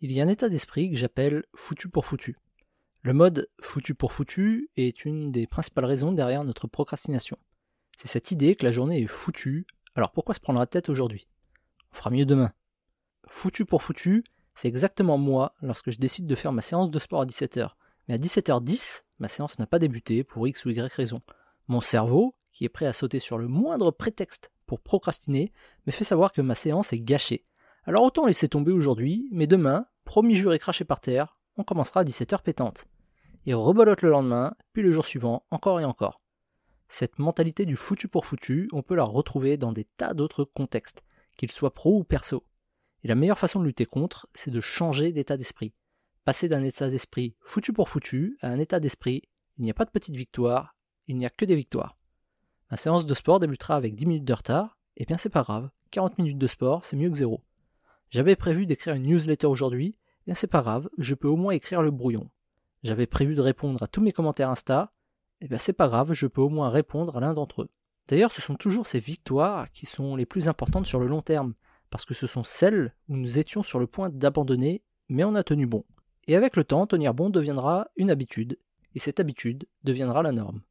il y a un état d'esprit que j'appelle foutu pour foutu. Le mode foutu pour foutu est une des principales raisons derrière notre procrastination. C'est cette idée que la journée est foutue, alors pourquoi se prendre la tête aujourd'hui? On fera mieux demain. Foutu pour foutu, c'est exactement moi lorsque je décide de faire ma séance de sport à 17h. Mais à 17h10, ma séance n'a pas débuté pour X ou Y raison. Mon cerveau, qui est prêt à sauter sur le moindre prétexte pour procrastiner, me fait savoir que ma séance est gâchée. Alors autant laisser tomber aujourd'hui, mais demain, promis juré craché par terre, on commencera à 17h pétante. Et rebolote le lendemain, puis le jour suivant, encore et encore. Cette mentalité du foutu pour foutu, on peut la retrouver dans des tas d'autres contextes, qu'ils soient pro ou perso. Et la meilleure façon de lutter contre, c'est de changer d'état d'esprit. Passer d'un état d'esprit foutu pour foutu à un état d'esprit il n'y a pas de petite victoire, il n'y a que des victoires. Ma séance de sport débutera avec 10 minutes de retard, et bien c'est pas grave, 40 minutes de sport, c'est mieux que zéro. J'avais prévu d'écrire une newsletter aujourd'hui, et bien c'est pas grave, je peux au moins écrire le brouillon. J'avais prévu de répondre à tous mes commentaires Insta, et bien c'est pas grave, je peux au moins répondre à l'un d'entre eux. D'ailleurs, ce sont toujours ces victoires qui sont les plus importantes sur le long terme, parce que ce sont celles où nous étions sur le point d'abandonner, mais on a tenu bon. Et avec le temps, tenir bon deviendra une habitude, et cette habitude deviendra la norme.